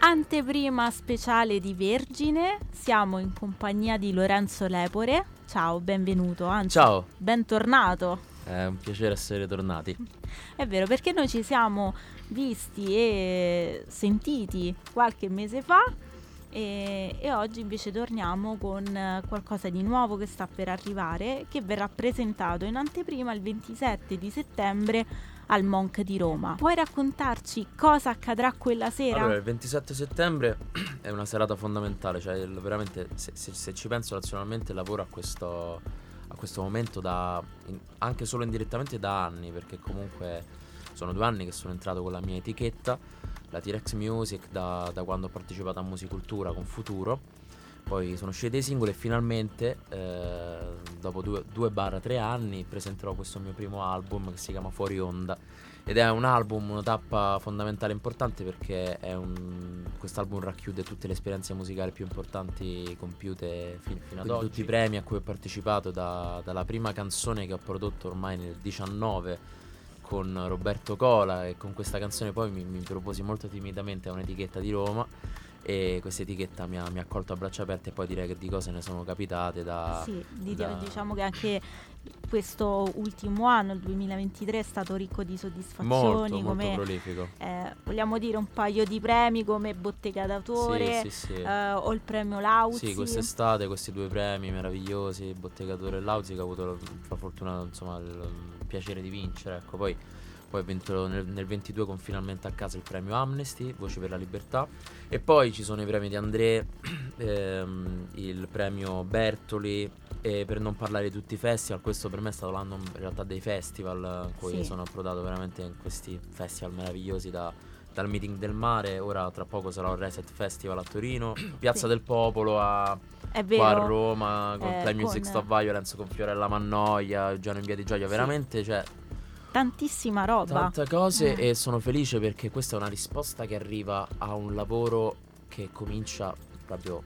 Anteprima speciale di Vergine, siamo in compagnia di Lorenzo Lepore. Ciao, benvenuto, anzi, Ciao, bentornato. È un piacere essere tornati. È vero, perché noi ci siamo visti e sentiti qualche mese fa e, e oggi invece torniamo con qualcosa di nuovo che sta per arrivare, che verrà presentato in anteprima il 27 di settembre al Monk di Roma. Puoi raccontarci cosa accadrà quella sera? Allora, il 27 settembre è una serata fondamentale, cioè veramente se, se- se ci penso razionalmente lavoro a questo, a questo momento da, in- anche solo indirettamente da anni, perché comunque sono due anni che sono entrato con la mia etichetta, la T-Rex Music, da, da quando ho partecipato a Musicultura con Futuro. Poi sono usciti dei singoli e finalmente, eh, dopo due, due barra tre anni, presenterò questo mio primo album che si chiama Fuori Onda. Ed è un album, una tappa fondamentale e importante perché è un, quest'album racchiude tutte le esperienze musicali più importanti compiute fin- fino ad oggi. Tutti i premi a cui ho partecipato, da- dalla prima canzone che ho prodotto ormai nel 19 con Roberto Cola e con questa canzone poi mi, mi proposi molto timidamente a un'etichetta di Roma e questa etichetta mi ha, mi ha accolto a braccia aperte e poi direi che di cose ne sono capitate da... Sì, da- diciamo che anche questo ultimo anno, il 2023, è stato ricco di soddisfazioni, Molto, molto come prolifico. eh, vogliamo dire un paio di premi come Bottega d'autore Sì, sì, sì. eh, o il premio Lauzi. Sì, quest'estate questi due premi meravigliosi, Bottegatore e Lauzi, che ho avuto la, la fortuna, insomma, il, il piacere di vincere. Ecco, poi, poi ho vinto nel, nel 22 con finalmente a casa il premio Amnesty, Voce per la Libertà. E poi ci sono i premi di André, ehm, il premio Bertoli, e per non parlare di tutti i festival, questo per me è stato l'anno in realtà dei festival, in cui Sì. sono approdato veramente in questi festival meravigliosi da dal meeting del mare, ora tra poco sarà un Reset Festival a Torino, Piazza Sì. del Popolo a, qua a. Roma, con eh, Play Music con- Stop Violence, con Fiorella Mannoia, Eugenio in Via di Gioia, Sì. veramente cioè Tantissima roba. tante cose Eh. e sono felice perché questa è una risposta che arriva a un lavoro che comincia proprio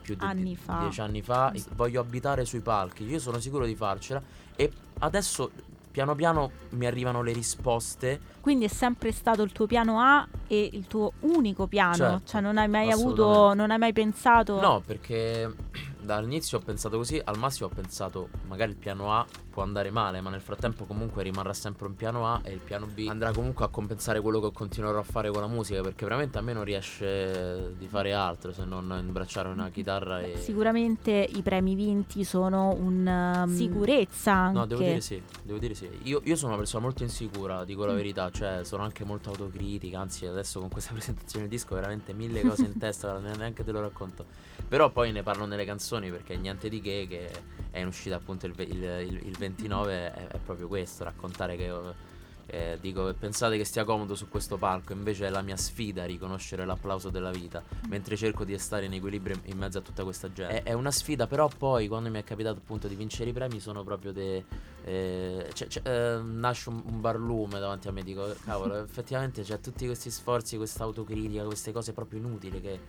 più di Anni fa. dieci anni fa. Sì. Voglio abitare sui palchi, io sono sicuro di farcela e adesso piano piano mi arrivano le risposte Quindi è sempre stato il tuo piano A e il tuo unico piano. Certo, cioè non hai mai avuto, non hai mai pensato. No, perché dall'inizio ho pensato così, al massimo ho pensato magari il piano A può andare male, ma nel frattempo comunque rimarrà sempre un piano A e il piano B andrà comunque a compensare quello che continuerò a fare con la musica, perché veramente a me non riesce di fare altro se non imbracciare una chitarra e... Sicuramente i premi vinti sono una sicurezza anche. No, devo dire sì, devo dire sì. Io, io sono una persona molto insicura, dico la Mm. verità, cioè sono anche molto autocritica, anzi adesso con questa presentazione del disco ho veramente mille cose in testa, ne- neanche te lo racconto. Però poi ne parlo nelle canzoni perché niente di che, che è in uscita appunto il, il- il- il 29, è, è proprio questo, raccontare che... eh, dico, pensate che stia comodo su questo palco, invece è la mia sfida riconoscere l'applauso della vita, mentre cerco di stare in equilibrio in mezzo a tutta questa gente. È, è una sfida, però poi quando mi è capitato appunto di vincere i premi sono proprio dei... eh, c'è- c'è- eh, nasce un, un barlume davanti a me, dico, cavolo, effettivamente c'è tutti questi sforzi, questa autocritica, queste cose proprio inutili che,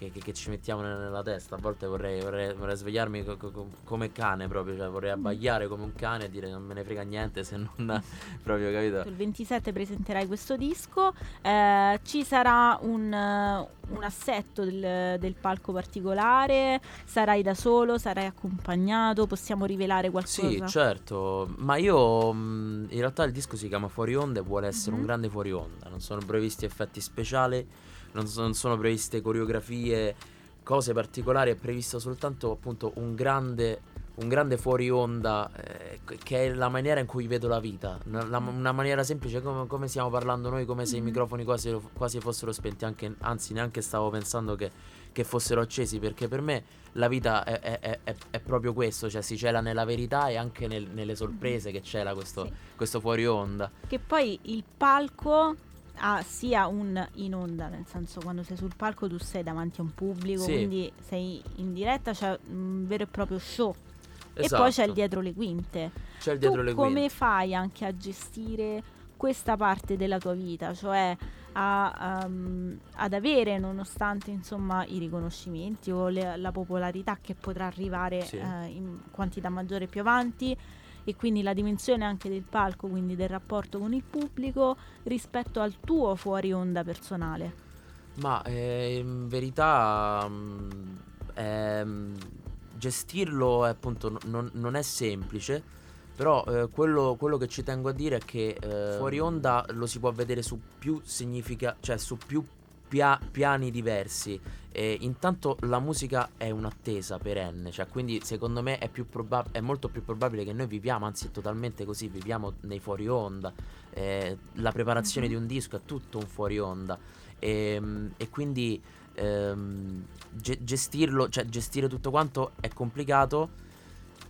che- che- che ci mettiamo nella, testa. A volte vorrei, vorrei- vorrei svegliarmi co- co- co- come cane proprio, cioè vorrei abbagliare come un cane e dire non me ne frega niente se non proprio, capito? Il 27 presenterai questo disco, eh, ci sarà un, eh, un assetto del, del palco particolare, sarai da solo, sarai accompagnato, possiamo rivelare qualcosa? Sì, certo, ma io mh, in realtà il disco si chiama Fuori Onda e vuole essere Mhm. un grande fuori onda, non sono previsti effetti speciali, non, so- non sono previste coreografie, cose particolari, è previsto soltanto appunto un grande, un grande fuori onda eh, che è la maniera in cui vedo la vita, una, la- una maniera semplice come, come stiamo parlando noi, come se i Mhm. microfoni quasi, quasi fossero spenti, anche, anzi neanche stavo pensando che, che fossero accesi perché per me la vita è, è- è- è- è proprio questo, cioè si cela nella verità e anche nel- nelle sorprese che cela questo, Sì. questo fuori onda. Che poi il palco ha sia un in onda, nel senso quando sei sul palco tu sei davanti a un pubblico, Sì. quindi sei in diretta, c'è un vero e proprio show. E Esatto. poi c'è il dietro le quinte. C'è il dietro tu le come quinte. fai anche a gestire questa parte della tua vita? Cioè, a, um, ad avere nonostante insomma i riconoscimenti o le, la popolarità che potrà arrivare sì. uh, in quantità maggiore più avanti e quindi la dimensione anche del palco, quindi del rapporto con il pubblico rispetto al tuo fuori onda personale? Ma eh, in verità mh, mm, eh, gestirlo appunto non, non è semplice però eh, quello, quello, che ci tengo a dire è che eh, fuori onda lo si può vedere su più significa, cioè su più pia- piani diversi. E intanto la musica è un'attesa perenne, cioè quindi secondo me è, proba- è, molto più probabile che noi viviamo, anzi è totalmente così, viviamo nei fuori onda. Eh, la preparazione mm-hmm. di un disco è tutto un fuori onda. E, ehm, e quindi ehm, ge- gestirlo, cioè gestire tutto quanto è complicato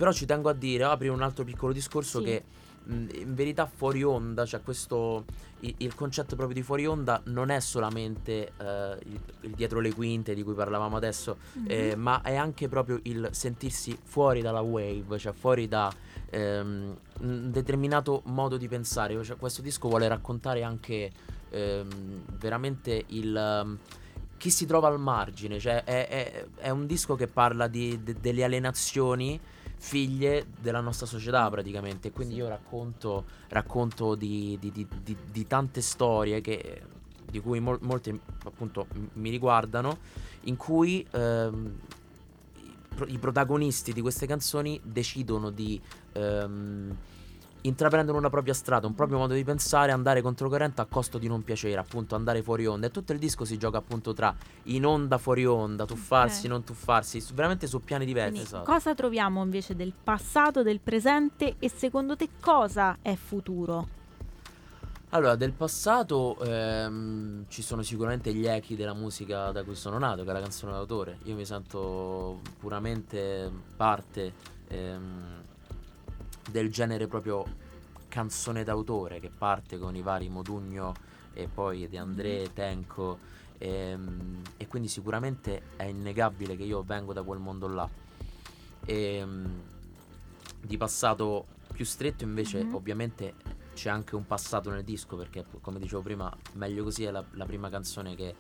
però ci tengo a dire, aprire un altro piccolo discorso sì. che in verità fuori onda, cioè questo il, il, concetto proprio di fuori onda non è solamente uh, il, il, dietro le quinte di cui parlavamo adesso, mm-hmm. eh, ma è anche proprio il sentirsi fuori dalla wave, cioè fuori da ehm, un determinato modo di pensare. Cioè, questo disco vuole raccontare anche ehm, veramente il chi si trova al margine, cioè è, è, è un disco che parla di, de, delle alienazioni figlie della nostra società praticamente. Quindi io racconto, racconto di, di, di, di, tante storie che, di cui mol, molte appunto mi riguardano, in cui ehm, i, i, protagonisti di queste canzoni decidono di... Ehm, intraprendono una propria strada, un proprio modo di pensare, andare controcorrente a costo di non piacere, appunto andare fuori onda. E tutto il disco si gioca appunto tra in onda, fuori onda, tuffarsi, okay. non tuffarsi, veramente su piani diversi. esatto. Cosa troviamo invece del passato, del presente e secondo te cosa è futuro? Allora, del passato ehm, ci sono sicuramente gli echi della musica da cui sono nato, che è la canzone d'autore. Io mi sento puramente parte ehm, del genere proprio canzone d'autore che parte con i vari Modugno e poi di André, mm-hmm. Tenco e, ehm, e, quindi sicuramente è innegabile che io vengo da quel mondo là e, ehm, di passato più stretto invece mm-hmm. ovviamente c'è anche un passato nel disco perché come dicevo prima meglio così è la, la prima canzone che,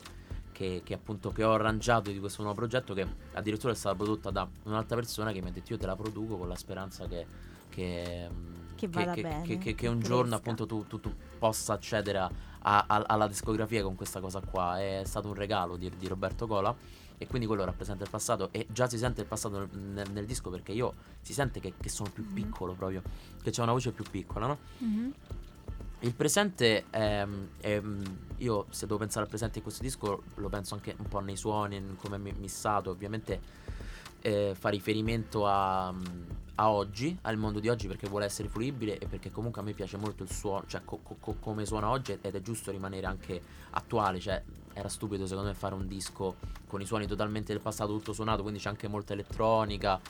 che, che, appunto che ho arrangiato di questo nuovo progetto che addirittura è stata prodotta da un'altra persona che mi ha detto io te la produco con la speranza che che, che, che, che, che un giorno appunto tu, tu, tu, possa accedere a, a, alla discografia con questa cosa qua. È stato un regalo di, di, Roberto Cola e quindi quello rappresenta il passato e già si sente il passato nel, nel, disco perché io si sente che, sono più mm-hmm. piccolo proprio, che c'è una voce più piccola, no? Mm-hmm. Il presente è, è, Io se devo pensare al presente in questo disco lo penso anche un po' nei suoni, in come è missato, ovviamente eh, fa riferimento a, a, oggi, al mondo di oggi perché vuole essere fruibile e perché comunque a me piace molto il suono, cioè co- co- come suona oggi ed è giusto rimanere anche attuale, cioè era stupido secondo me fare un disco con i suoni totalmente del passato tutto suonato, quindi c'è anche molta elettronica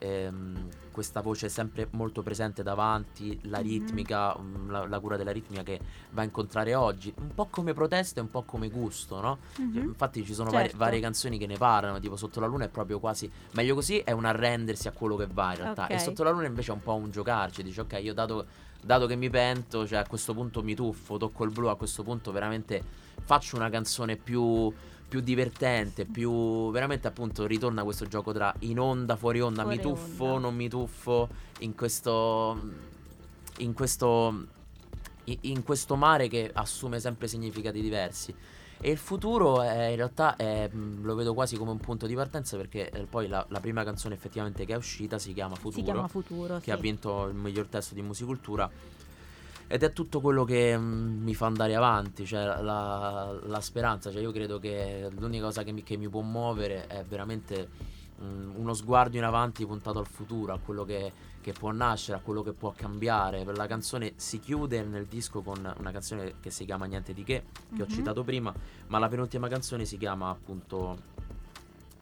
ehm, questa voce sempre molto presente davanti, la mm-hmm. ritmica, mm, la, la, cura della ritmica che va a incontrare oggi, un po' come protesta e un po' come gusto, no? Mm-hmm. Infatti ci sono certo. varie, varie, canzoni che ne parlano, tipo Sotto la Luna è proprio quasi, meglio così è un arrendersi a quello che va in realtà, okay. e Sotto la Luna invece è un po' un giocarci, dici ok io dato, dato che mi pento, cioè a questo punto mi tuffo, tocco il blu, a questo punto veramente faccio una canzone più più divertente, più veramente appunto ritorna questo gioco tra in onda, fuori onda, fuori mi tuffo, onda. non mi tuffo, in questo in questo in questo mare che assume sempre significati diversi. E il futuro è, in realtà è, lo vedo quasi come un punto di partenza perché eh, poi la, la, prima canzone effettivamente che è uscita si chiama Futuro, si chiama Futuro che sì. ha vinto il miglior testo di musicultura ed è tutto quello che mh, mm, mi fa andare avanti, cioè la, la, speranza, cioè io credo che l'unica cosa che mi, che mi può muovere è veramente mh, mm, uno sguardo in avanti puntato al futuro, a quello che, che, può nascere, a quello che può cambiare. Per la canzone si chiude nel disco con una canzone che si chiama Niente di che, che mm-hmm. ho citato prima, ma la penultima canzone si chiama appunto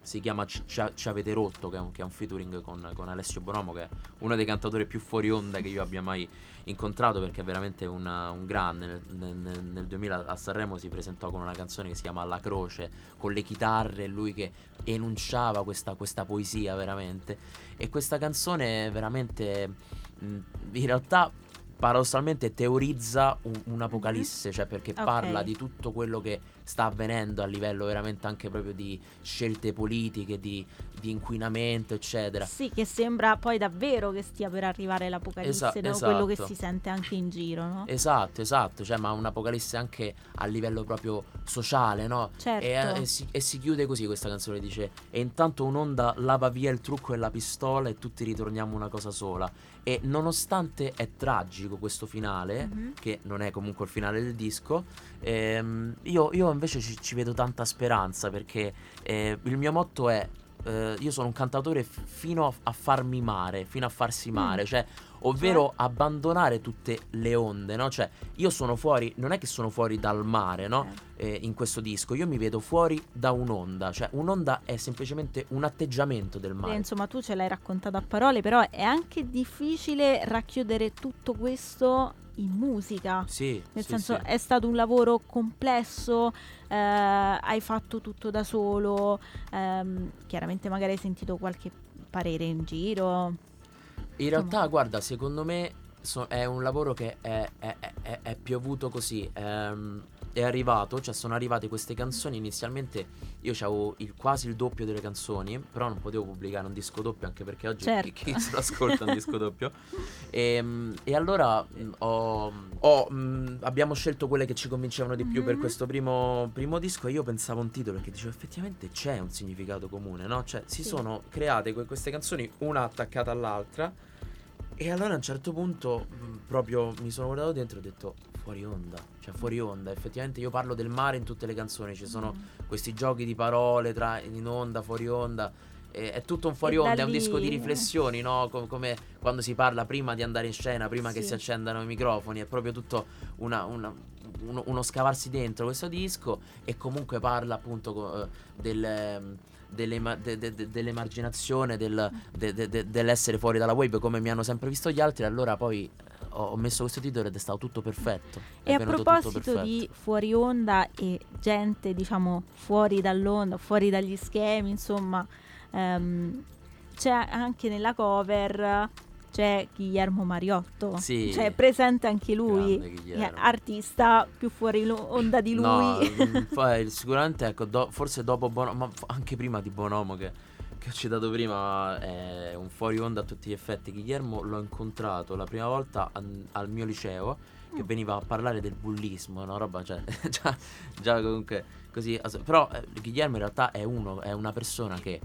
si chiama Ci, avete rotto, che è un, che è un featuring con, con, Alessio Bonomo, che è uno dei cantatori più fuori onda che io abbia mai incontrato, perché è veramente una, un grande. Nel, nel, nel, 2000 a Sanremo si presentò con una canzone che si chiama La Croce, con le chitarre, lui che enunciava questa, questa poesia veramente. E questa canzone veramente, in realtà paradossalmente teorizza un, un'apocalisse, cioè perché Ok. parla di tutto quello che sta avvenendo a livello veramente anche proprio di scelte politiche, di, di inquinamento, eccetera. Sì, che sembra poi davvero che stia per arrivare l'apocalisse, Esa- no? quello che esatto. si sente anche in giro, no? Esatto, esatto, cioè ma un'apocalisse anche a livello proprio sociale, no? Certo. E, e si, e si chiude così questa canzone, dice E intanto un'onda lava via il trucco e la pistola e tutti ritorniamo una cosa sola E nonostante è tragico questo finale, Mhm. che non è comunque il finale del disco ehm, io, io invece ci, ci vedo tanta speranza perché eh, il mio motto è eh, io sono un cantautore f- fino a, a farmi mare, fino a farsi mare, Mm. cioè ovvero abbandonare tutte le onde, no? Cioè io sono fuori, non è che sono fuori dal mare, no? Eh. In questo disco, io mi vedo fuori da un'onda, cioè un'onda è semplicemente un atteggiamento del Beh, mare. insomma, tu ce l'hai raccontato a parole, però è anche difficile racchiudere tutto questo in musica. Sì, Nel sì, senso, sì. è stato un lavoro complesso, eh, hai fatto tutto da solo, ehm, chiaramente magari hai sentito qualche parere in giro. In realtà, guarda, secondo me so- è un lavoro che è, è- è- è- piovuto così. ehm, è arrivato, cioè sono arrivate queste canzoni. Inizialmente io avevo il, quasi il doppio delle canzoni, però non potevo pubblicare un disco doppio anche perché oggi Certo. chi, chi se lo ascolta un disco doppio. E, e allora mh, ho- ho, mh, abbiamo scelto quelle che ci convincevano di più per Mhm. questo primo, primo disco e io pensavo a un titolo che dicevo effettivamente c'è un significato comune, no? Cioè si Sì. sono create que- queste canzoni una attaccata all'altra e allora a un certo punto mh, proprio mi sono guardato dentro e ho detto fuori onda, cioè fuori onda, effettivamente io parlo del mare in tutte le canzoni, ci sono Mm. questi giochi di parole tra in onda, fuori onda. e- È tutto un fuori da onda, è un disco di riflessioni, no? Com- come quando si parla prima di andare in scena, prima che Sì. si accendano i microfoni, è proprio tutto una- una- uno, uno scavarsi dentro questo disco e comunque parla appunto eh, del, dell'ema- de- de- de- dell'emarginazione, del- de- de- de- dell'essere fuori dalla wave come mi hanno sempre visto gli altri, allora poi ho, messo questo titolo ed è stato tutto perfetto. È E a proposito di fuori onda e gente, diciamo, fuori dall'onda, fuori dagli schemi, insomma, ehm, c'è anche nella cover c'è Guillermo Mariotto. Sì. Cioè, è presente anche lui, artista più fuori lo- onda di lui. No, mm, poi sicuramente ecco, do- forse dopo Bonomo, ma anche prima di Bonomo che, che ho citato prima è un fuori onda a tutti gli effetti. Guillermo l'ho incontrato la prima volta an- al mio liceo che Mm. veniva a parlare del bullismo, una roba, cioè, già, già comunque così. Però eh, Guillermo in realtà è uno, è una persona che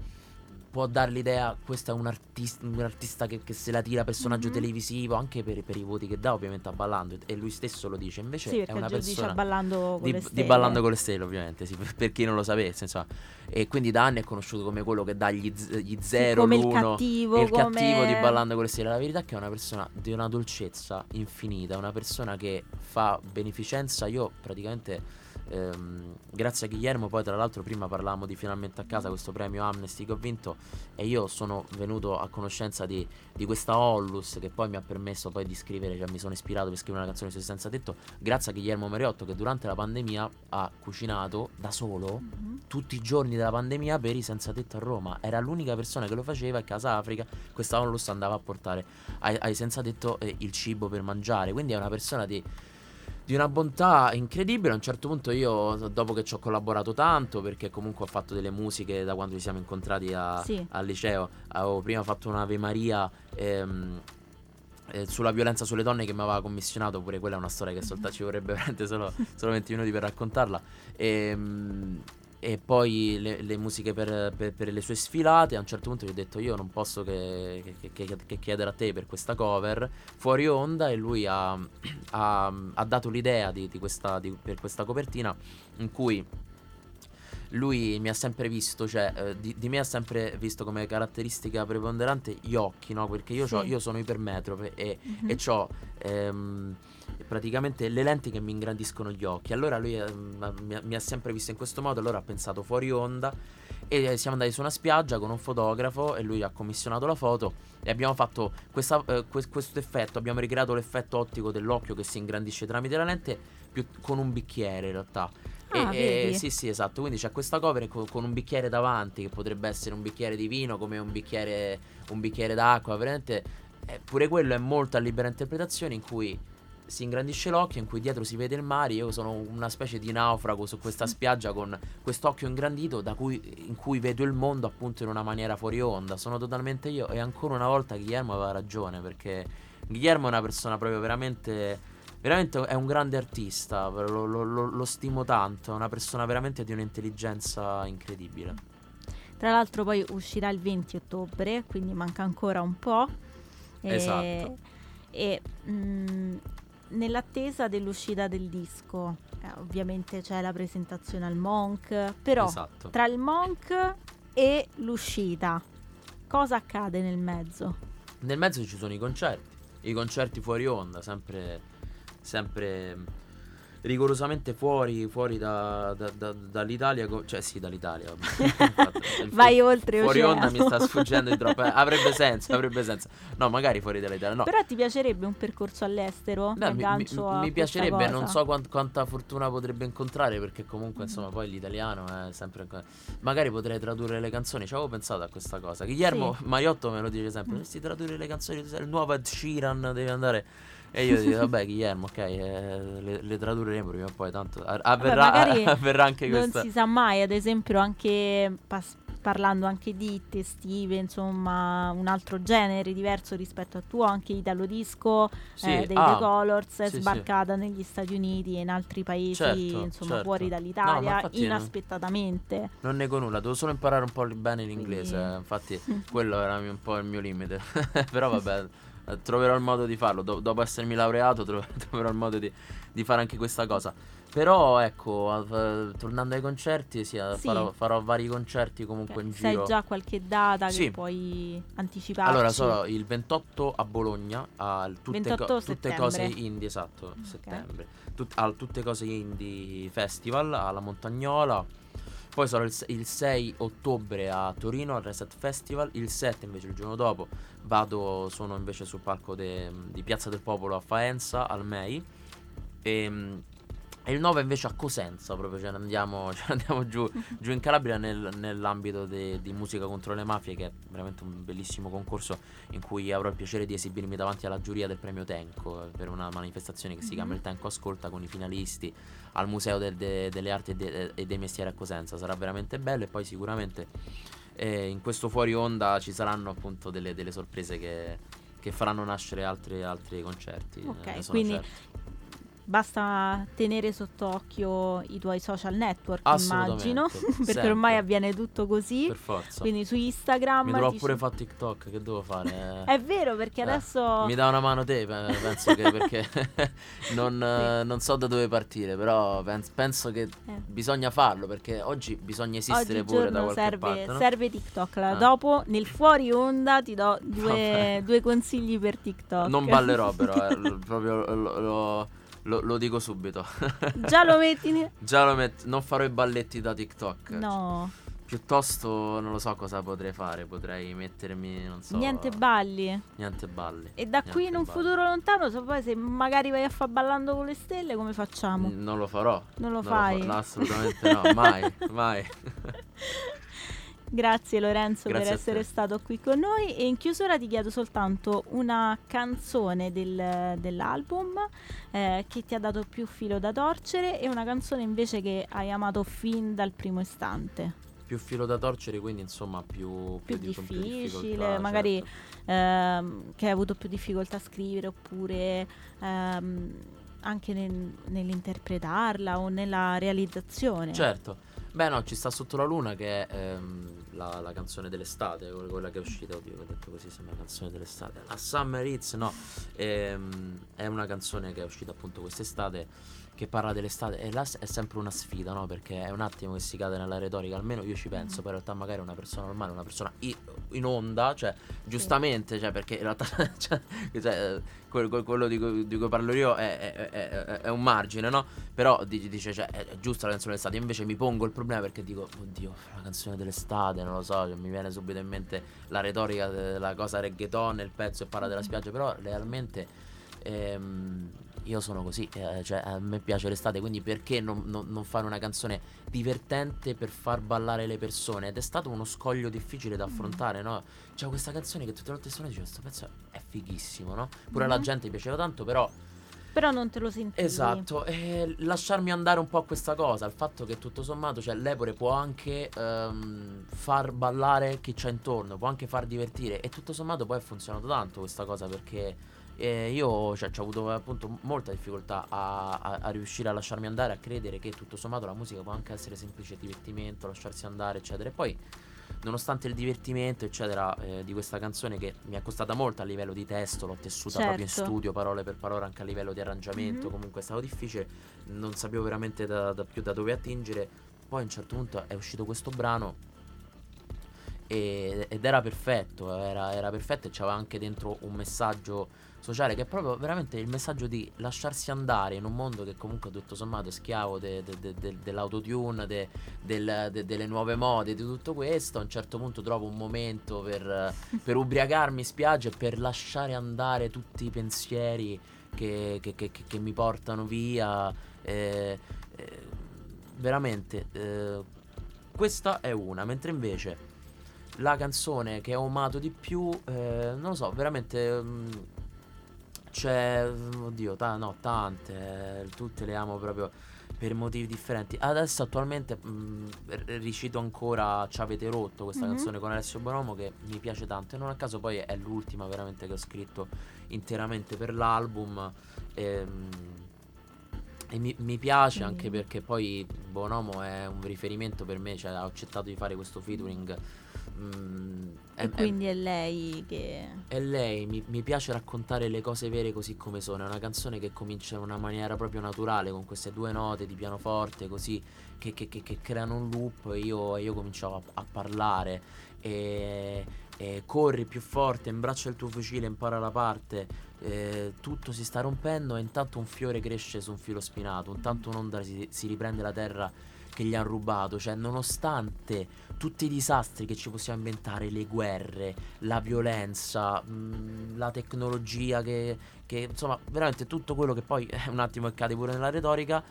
può dare l'idea, questo è un artista, un artista che, che se la tira personaggio Mhm. televisivo, anche per, per i voti che dà ovviamente a Ballando, e lui stesso lo dice, invece sì, è una persona ballando con di, le di stelle. Ballando con le stelle ovviamente sì, per, per chi non lo sapesse insomma. E quindi da anni è conosciuto come quello che dà gli, gli Sì, zero come il l'uno. cattivo, e il come... cattivo di Ballando con le stelle. La verità è che è una persona di una dolcezza infinita una persona che fa beneficenza. Io praticamente ehm, grazie a Guillermo poi tra l'altro prima parlavamo di finalmente a casa questo premio Amnesty che ho vinto e io sono venuto a conoscenza di, di questa Ollus che poi mi ha permesso poi di scrivere cioè mi sono ispirato per scrivere una canzone su Senza Tetto grazie a Guillermo Meriotto che durante la pandemia ha cucinato da solo Mhm. tutti i giorni della pandemia per i senza tetto a Roma. Era l'unica persona che lo faceva e Casa Africa, questa onlus andava a portare ai, ai senza tetto eh, il cibo per mangiare. Quindi è una persona di, di una bontà incredibile. A un certo punto io, dopo che ci ho collaborato tanto, perché comunque ho fatto delle musiche da quando ci siamo incontrati a- Sì. al liceo, avevo prima fatto un'Ave Maria. ehm, eh, sulla violenza sulle donne che mi aveva commissionato pure quella è una storia che soltanto ci vorrebbe veramente solo, solo 20 minuti per raccontarla Ehm, e poi le, le musiche per, per- per le sue sfilate. A un certo punto gli ho detto: Io non posso che, che- che- che chiedere a te per questa cover fuori onda. E lui ha, ha- ha dato l'idea di, di questa, di- per questa copertina in cui. Lui mi ha sempre visto, cioè eh, di, di me ha sempre visto come caratteristica preponderante gli occhi, no? Perché io, Sì. io sono ipermetrope e, Mhm. e ho praticamente le lenti che mi ingrandiscono gli occhi. Allora lui ehm, mi, ha- mi ha sempre visto in questo modo, allora ha pensato fuori onda e eh, siamo andati su una spiaggia con un fotografo e lui ha commissionato la foto e abbiamo fatto questa, eh, que- questo effetto, abbiamo ricreato l'effetto ottico dell'occhio che si ingrandisce tramite la lente più con un bicchiere in realtà. Ah, e, e- sì, sì, esatto. Quindi c'è questa cover co- con, un bicchiere davanti, che potrebbe essere un bicchiere di vino, come un bicchiere, un bicchiere d'acqua. Veramente eh, pure quello è molto a libera interpretazione in cui si ingrandisce l'occhio, in cui dietro si vede il mare. Io sono una specie di naufrago su questa spiaggia con quest'occhio ingrandito cui, in cui vedo il mondo appunto in una maniera fuori onda. Sono totalmente io e ancora una volta Guillermo aveva ragione perché Guillermo è una persona proprio veramente... Veramente è un grande artista, lo, lo, lo, lo stimo tanto, è una persona veramente di un'intelligenza incredibile. Tra l'altro poi uscirà il 20 ottobre, quindi manca ancora un po'. Esatto. E mh, mm, nell'attesa dell'uscita del disco, eh, ovviamente c'è la presentazione al Monk, però esatto. tra il Monk e l'uscita, cosa accade nel mezzo? Nel mezzo ci sono i concerti, i concerti fuori onda, sempre, sempre rigorosamente fuori, fuori da, da, da, dall'Italia, cioè sì dall'Italia. Vai oltre Fuori oceano. onda mi sta sfuggendo di troppo. Eh, avrebbe senso, avrebbe senso. No, magari fuori dall'Italia. No. Però ti piacerebbe un percorso all'estero? No, mi, mi, mi piacerebbe, non so quant, quanta fortuna potrebbe incontrare perché comunque mm. insomma poi l'italiano è sempre... Magari potrei tradurre le canzoni, ci avevo pensato a questa cosa. Guillermo sì. Mariotto me lo dice sempre, mm. dovresti tradurre le canzoni, il nuovo Ed Sheeran, devi andare... E io dico, vabbè, Guillermo, ok, eh, le, le, tradurremo prima o poi, tanto avverrà, vabbè, avverrà anche non questa. Non si sa mai, ad esempio, anche pas- parlando anche di hit estive, insomma, un altro genere diverso rispetto a tuo, anche Italo Disco sì. eh, dei ah, The Colors è sì, sbarcata sì. negli Stati Uniti e in altri paesi, certo, insomma, certo. fuori dall'Italia, no, inaspettatamente. Non, nego nulla, devo solo imparare un po' bene l'inglese, Quindi... infatti quello era un po' il mio limite, però vabbè. Eh, troverò il modo di farlo. Do- dopo essermi laureato, tro- troverò il modo di, di, fare anche questa cosa. Però, ecco, uh, tornando ai concerti, sì, sì. Farò, farò, vari concerti comunque in Sai giro. Sai già qualche data sì. che puoi anticipare? Allora, so, il 28 a Bologna, a tutte, 28 co- tutte cose indie, esatto, okay. settembre. Tut- al Tutte Cose Indie Festival alla Montagnola. Poi sarò il, il 6 ottobre a Torino al Reset Festival. Il 7 invece il giorno dopo vado, sono invece sul palco de, di Piazza del Popolo a Faenza al MEI. E, e il 9 invece a Cosenza, proprio cioè andiamo, cioè andiamo giù, giù, in Calabria nel, nell'ambito de, di musica contro le mafie, che è veramente un bellissimo concorso in cui avrò il piacere di esibirmi davanti alla giuria del premio Tenco per una manifestazione che si chiama mhm. Il Tenco Ascolta con i finalisti al Museo del, de, delle Arti e, de, e, dei Mestieri a Cosenza. Sarà veramente bello e poi sicuramente eh, in questo fuori onda ci saranno appunto delle, delle sorprese che, che, faranno nascere altri, altri concerti. Ok, quindi certo. Basta tenere sott'occhio i tuoi social network, immagino, perché sempre. ormai avviene tutto così. Per forza. Quindi su Instagram. Mi dovrò pure fare TikTok, che devo fare? È vero, perché eh, adesso. Mi dà una mano te, penso che perché non, sì. non, so da dove partire, però penso, penso che eh. bisogna farlo, perché oggi bisogna esistere oggi pure da qualche serve, parte. No? Serve TikTok. Ah. Dopo, nel fuori onda, ti do due, due consigli per TikTok. Non ballerò, però, eh, proprio lo, lo lo, lo, dico subito. Già lo metti? Già lo metto. Non farò i balletti da TikTok. No. Piuttosto non lo so cosa potrei fare. Potrei mettermi, non so. Niente balli. Niente balli. E da qui in un balli. futuro lontano, so poi se magari vai a fare ballando con le stelle, come facciamo? non lo farò. Non lo non fai? Lo fa- no, assolutamente no. Mai, mai. Grazie Lorenzo Grazie per essere stato qui con noi e in chiusura ti chiedo soltanto una canzone del, dell'album eh, che ti ha dato più filo da torcere e una canzone invece che hai amato fin dal primo istante. Più filo da torcere, quindi insomma più, più, più difficile, magari certo. ehm, che hai avuto più difficoltà a scrivere oppure ehm, anche nel, nell'interpretarla o nella realizzazione. Certo. Beh no, ci sta sotto la luna che è ehm, la, la, canzone dell'estate, quella che è uscita, oddio, ho detto così, sembra canzone dell'estate. La Summer Hits, no, ehm, è una canzone che è uscita appunto quest'estate che parla dell'estate e là è sempre una sfida, no? Perché è un attimo che si cade nella retorica, almeno io ci penso, poi in realtà magari una persona normale, una persona in onda, cioè giustamente, cioè perché in realtà cioè, cioè, quello, quello di, cui, di, cui, parlo io è, è, è, è, un margine, no? Però dice, cioè, è giusta la canzone dell'estate, invece mi pongo il problema perché dico, oddio, la canzone dell'estate, non lo so, cioè, mi viene subito in mente la retorica della cosa reggaeton, il pezzo e parla della spiaggia, però realmente... Ehm, io sono così, eh, cioè a me piace l'estate, quindi perché non, non, non, fare una canzone divertente per far ballare le persone? Ed è stato uno scoglio difficile da mm. affrontare, no? C'è questa canzone che tutte le volte suono dicevo, questo pezzo è fighissimo, no? Pure mm-hmm. alla gente piaceva tanto, però... Però non te lo sentivi. Esatto, e lasciarmi andare un po' a questa cosa, al fatto che tutto sommato, cioè l'Epore può anche um, far ballare chi c'è intorno, può anche far divertire e tutto sommato poi ha funzionato tanto questa cosa perché eh, io cioè, ho avuto appunto molta difficoltà a, a, a, riuscire a lasciarmi andare, a credere che tutto sommato la musica può anche essere semplice divertimento, lasciarsi andare, eccetera. E poi nonostante il divertimento, eccetera, eh, di questa canzone che mi è costata molto a livello di testo, l'ho tessuta certo. proprio in certo. studio, parole per parole, anche a livello di arrangiamento, mm-hmm. comunque è stato difficile, non sapevo veramente da, da più da dove attingere. Poi a un certo punto è uscito questo brano e, ed era perfetto, era, era perfetto e c'aveva anche dentro un messaggio sociale che è proprio veramente il messaggio di lasciarsi andare in un mondo che comunque tutto sommato è schiavo de, de, de, dell'autotune, del, delle nuove mode, di tutto questo. A un certo punto trovo un momento per, per ubriacarmi in spiaggia e per lasciare andare tutti i pensieri che, che, che, che mi portano via. Eh, eh, veramente, eh, questa è una, mentre invece la canzone che ho amato di più, eh, non lo so, veramente... Mh, mm, c'è, oddio, ta- no, tante, eh, tutte le amo proprio per motivi differenti. Adesso attualmente mh, mm, ricito ancora Ci avete rotto questa mm-hmm. canzone con Alessio Bonomo che mi piace tanto e non a caso poi è l'ultima veramente che ho scritto interamente per l'album. E, ehm, e mi, mi, piace mm. anche perché poi Bonomo è un riferimento per me, cioè ha accettato di fare questo featuring Mm, e quindi è, è, lei che... È lei, mi, mi, piace raccontare le cose vere così come sono. È una canzone che comincia in una maniera proprio naturale, con queste due note di pianoforte così, che, che, che, che creano un loop e io, io cominciavo a, a parlare. E, e, corri più forte, imbraccia il tuo fucile, impara la parte. Eh, tutto si sta rompendo e intanto un fiore cresce su un filo spinato, intanto un'onda si, si riprende la terra che gli hanno rubato, cioè nonostante tutti i disastri che ci possiamo inventare, le guerre, la violenza, mh, mm, la tecnologia che, che, insomma veramente tutto quello che poi è un attimo accade pure nella retorica,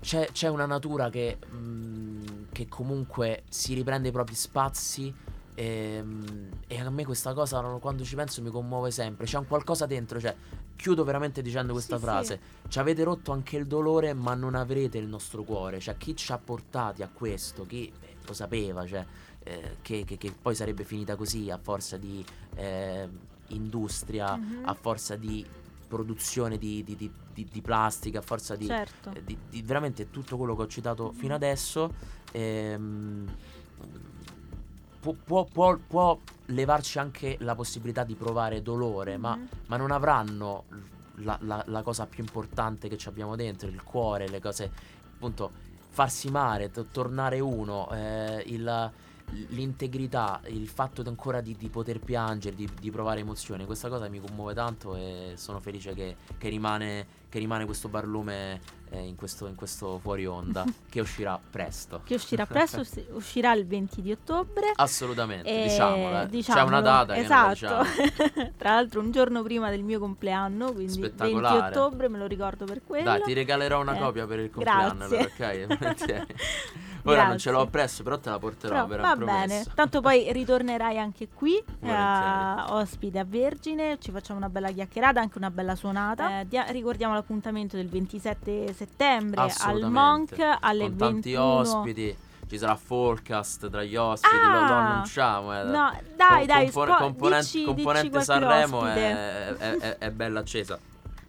c'è, c'è una natura che, mh, mm, che comunque si riprende i propri spazi e, ehm, e, a me questa cosa quando ci penso mi commuove sempre. C'è un qualcosa dentro, cioè chiudo veramente dicendo questa sì, frase. Sì. Ci avete rotto anche il dolore, ma non avrete il nostro cuore. Cioè chi ci ha portati a questo, chi eh, lo sapeva, cioè eh, che, che, che, poi sarebbe finita così a forza di eh, industria, mm-hmm. a forza di produzione di, di, di, di, plastica, a forza di, certo. eh, di, veramente tutto quello che ho citato mm-hmm. fino adesso. Ehm, può, può, può, può, levarci anche la possibilità di provare dolore, mm-hmm. ma, ma, non avranno la, la, la, cosa più importante che abbiamo dentro, il cuore, le cose, appunto, farsi male, t- tornare uno, eh, il l'integrità, il fatto ancora di, di poter piangere, di, di, provare emozioni, questa cosa mi commuove tanto e sono felice che, che, rimane, che rimane, questo barlume eh, in, questo, in, questo, fuori onda che uscirà presto. Che uscirà presto, uscirà il 20 di ottobre. Assolutamente, e... diciamolo, eh. diciamolo, C'è una data esatto. Diciamo. Tra l'altro un giorno prima del mio compleanno, quindi 20 ottobre me lo ricordo per quello. Dai, ti regalerò una eh. copia per il compleanno, Grazie. ok? Ora non ce l'ho presso, però te la porterò. Però, va bene. Tanto poi ritornerai anche qui, eh, ospite a Vergine. Ci facciamo una bella chiacchierata, anche una bella suonata. Eh, dia- ricordiamo l'appuntamento del 27 settembre al Monk alle Con 21. tanti ospiti ci sarà Forecast tra gli ospiti, ah, lo, lo, annunciamo. Eh. No, dai, dai, compone, spo- componente, dici, componente dici Sanremo è, è, è, è, bella accesa.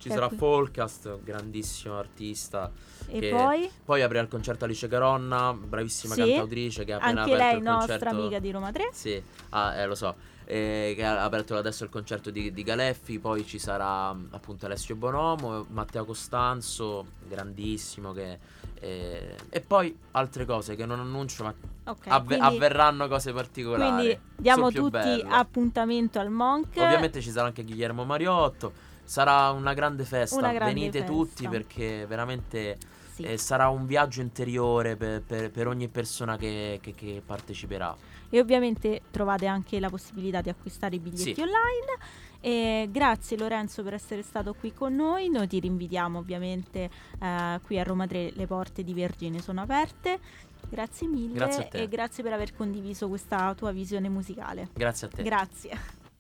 Ci sarà Forecast, grandissimo artista. E poi? Poi aprirà il concerto Alice Caronna, bravissima sì. cantautrice che ha appena Anche aperto lei il nostra concerto. amica di Roma 3. Sì, ah, eh, lo so. Eh, che ha aperto adesso il concerto di, di, Galeffi, poi ci sarà appunto Alessio Bonomo, Matteo Costanzo, grandissimo, che, eh, e poi altre cose che non annuncio, ma okay, avve- quindi, avverranno cose particolari. Quindi diamo tutti bello. appuntamento al Monk. Ovviamente ci sarà anche Guillermo Mariotto. Sarà una grande festa, una grande venite festa. tutti perché veramente sì. eh, sarà un viaggio interiore per, per, per ogni persona che, che, che parteciperà. e ovviamente trovate anche la possibilità di acquistare i biglietti Sì. online. E grazie Lorenzo per essere stato qui con noi, noi ti rinvitiamo ovviamente eh, qui a Roma 3, le porte di Vergine sono aperte. Grazie mille Grazie e grazie per aver condiviso questa tua visione musicale. Grazie a te. Grazie.